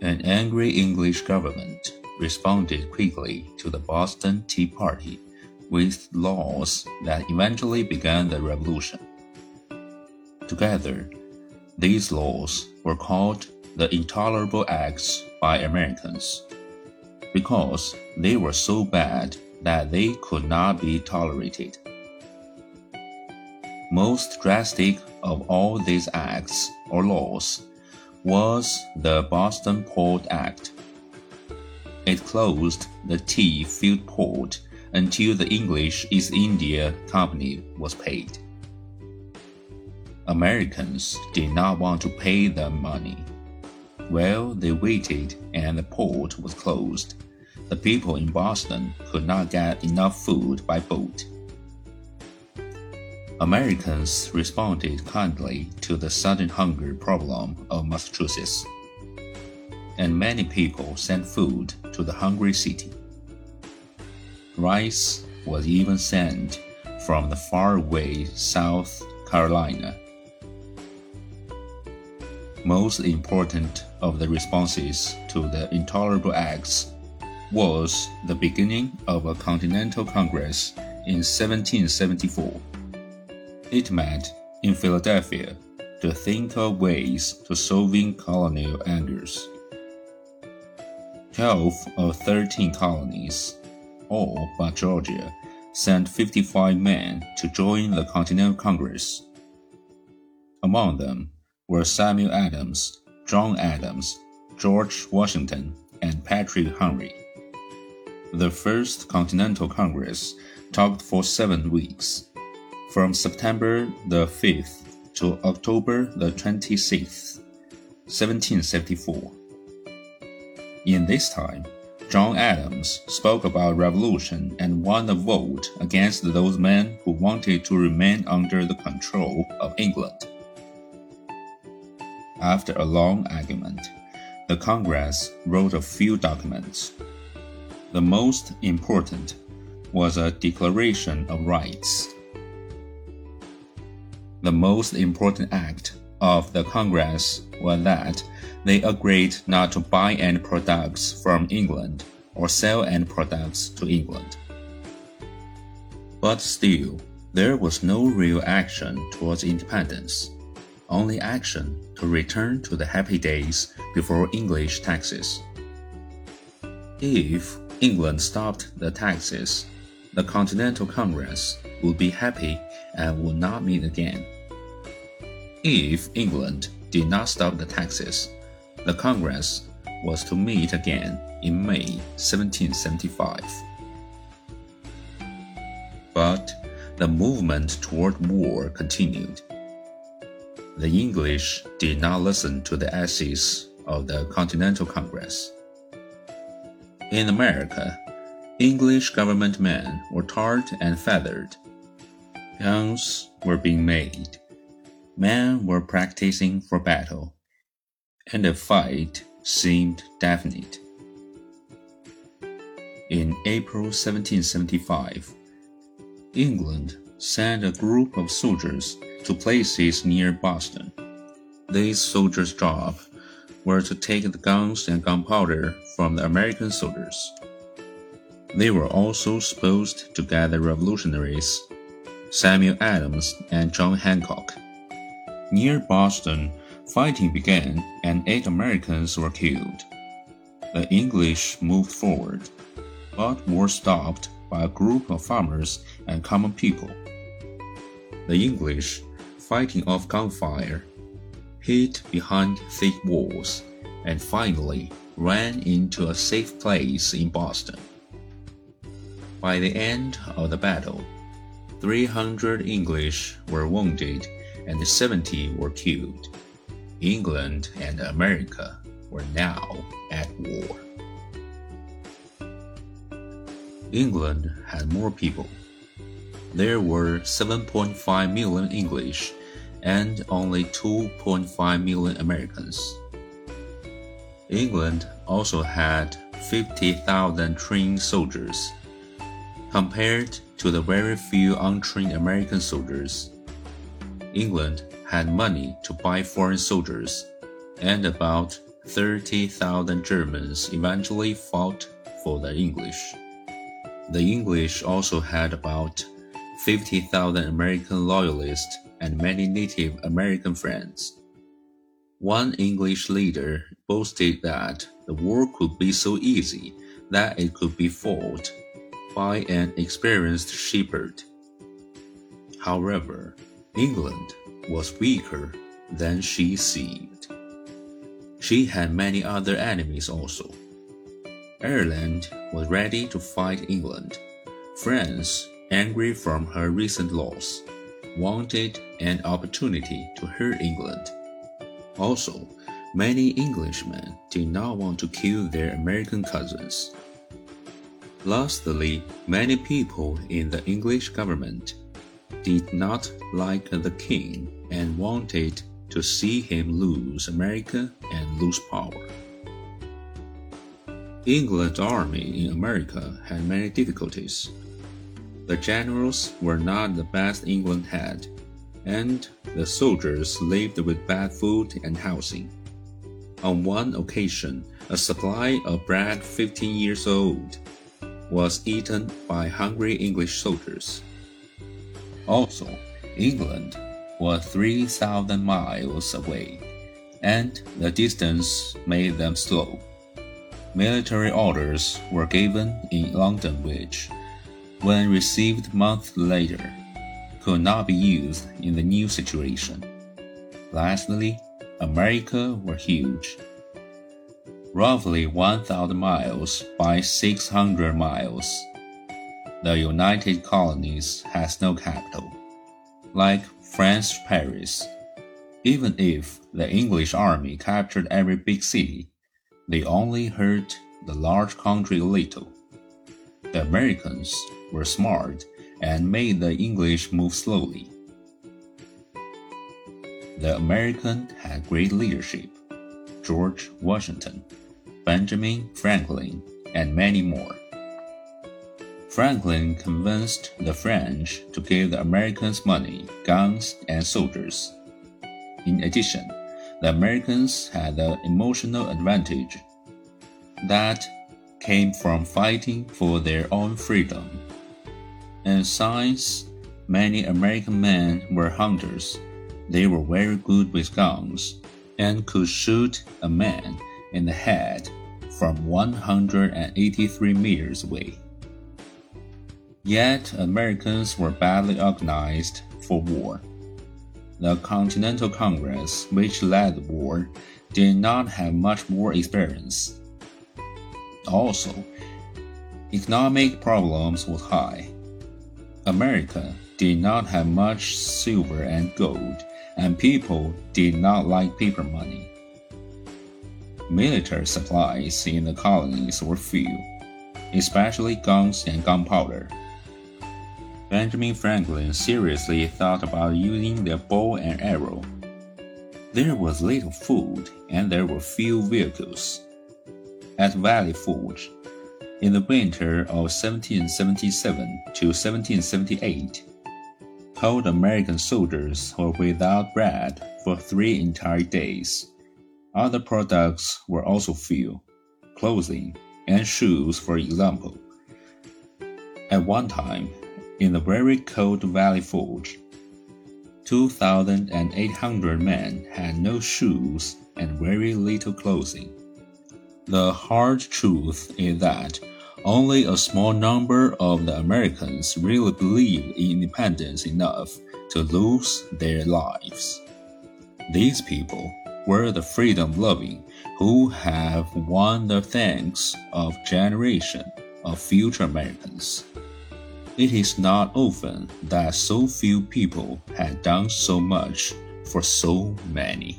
An angry English government responded quickly to the Boston Tea Party with laws that eventually began the revolution. Together, these laws were called the Intolerable Acts by Americans because they were so bad that they could not be tolerated. Most drastic of all these acts or laws was the Boston Port Act. It closed the tea field port until the English East India Company was paid. Americans did not want to pay them money. Well, they waited and the port was closed, the people in Boston could not get enough food by boat. Americans responded kindly to the sudden hunger problem of Massachusetts, and many people sent food to the hungry city. Rice was even sent from the faraway South Carolina. Most important of the responses to the intolerable acts was the beginning of a Continental Congress in 1774. It met in Philadelphia to think of ways to solving colonial angers. Twelve of thirteen colonies, all but Georgia, sent 55 men to join the Continental Congress. Among them were Samuel Adams, John Adams, George Washington, and Patrick Henry. The First Continental Congress talked for seven weeks from September the 5th to October the 26th, 1774. In this time, John Adams spoke about revolution and won a vote against those men who wanted to remain under the control of England. After a long argument, the Congress wrote a few documents. The most important was a Declaration of Rights the most important act of the Congress was that they agreed not to buy any products from England or sell any products to England. But still, there was no real action towards independence, only action to return to the happy days before English taxes. If England stopped the taxes, the Continental Congress would be happy and would not meet again. If England did not stop the taxes, the Congress was to meet again in May 1775. But the movement toward war continued. The English did not listen to the essays of the Continental Congress. In America, English government men were tarred and feathered. Guns were being made. Men were practicing for battle, and the fight seemed definite. In April 1775, England sent a group of soldiers to places near Boston. These soldiers' job were to take the guns and gunpowder from the American soldiers. They were also supposed to gather revolutionaries, Samuel Adams and John Hancock. Near Boston, fighting began and eight Americans were killed. The English moved forward, but were stopped by a group of farmers and common people. The English, fighting off gunfire, hid behind thick walls and finally ran into a safe place in Boston. By the end of the battle, 300 English were wounded and 70 were killed. England and America were now at war. England had more people. There were 7.5 million English and only 2.5 million Americans. England also had 50,000 trained soldiers Compared to the very few untrained American soldiers, England had money to buy foreign soldiers and about 30,000 Germans eventually fought for the English. The English also had about 50,000 American loyalists and many Native American friends. One English leader boasted that the war could be so easy that it could be fought by an experienced shepherd. However, England was weaker than she seemed. She had many other enemies also. Ireland was ready to fight England. France, angry from her recent loss, wanted an opportunity to hurt England. Also, many Englishmen did not want to kill their American cousins. Lastly, many people in the English government did not like the king and wanted to see him lose America and lose power. England's army in America had many difficulties. The generals were not the best England had, and the soldiers lived with bad food and housing. On one occasion, a supply of bread 15 years old was eaten by hungry English soldiers. Also, England was 3,000 miles away, and the distance made them slow. Military orders were given in London which, when received months later, could not be used in the new situation. Lastly, America were huge. Roughly 1,000 miles by 600 miles. The United Colonies has no capital. Like France Paris, even if the English army captured every big city, they only hurt the large country a little. The Americans were smart and made the English move slowly. The American had great leadership George Washington, Benjamin Franklin, and many more. Franklin convinced the French to give the Americans money, guns, and soldiers. In addition, the Americans had the emotional advantage that came from fighting for their own freedom. In science, many American men were hunters. They were very good with guns and could shoot a man in the head from 183 meters away. Yet Americans were badly organized for war. The Continental Congress, which led the war, did not have much war experience. Also, economic problems were high. America did not have much silver and gold, and people did not like paper money. Military supplies in the colonies were few, especially guns and gunpowder. Benjamin Franklin seriously thought about using the bow and arrow. There was little food and there were few vehicles. At Valley Forge, in the winter of 1777 to 1778, cold American soldiers were without bread for three entire days. Other products were also few clothing and shoes, for example. At one time, in the very cold Valley Forge. 2,800 men had no shoes and very little clothing. The hard truth is that only a small number of the Americans really believed in independence enough to lose their lives. These people were the freedom loving who have won the thanks of generation of future Americans. It is not often that so few people had done so much for so many.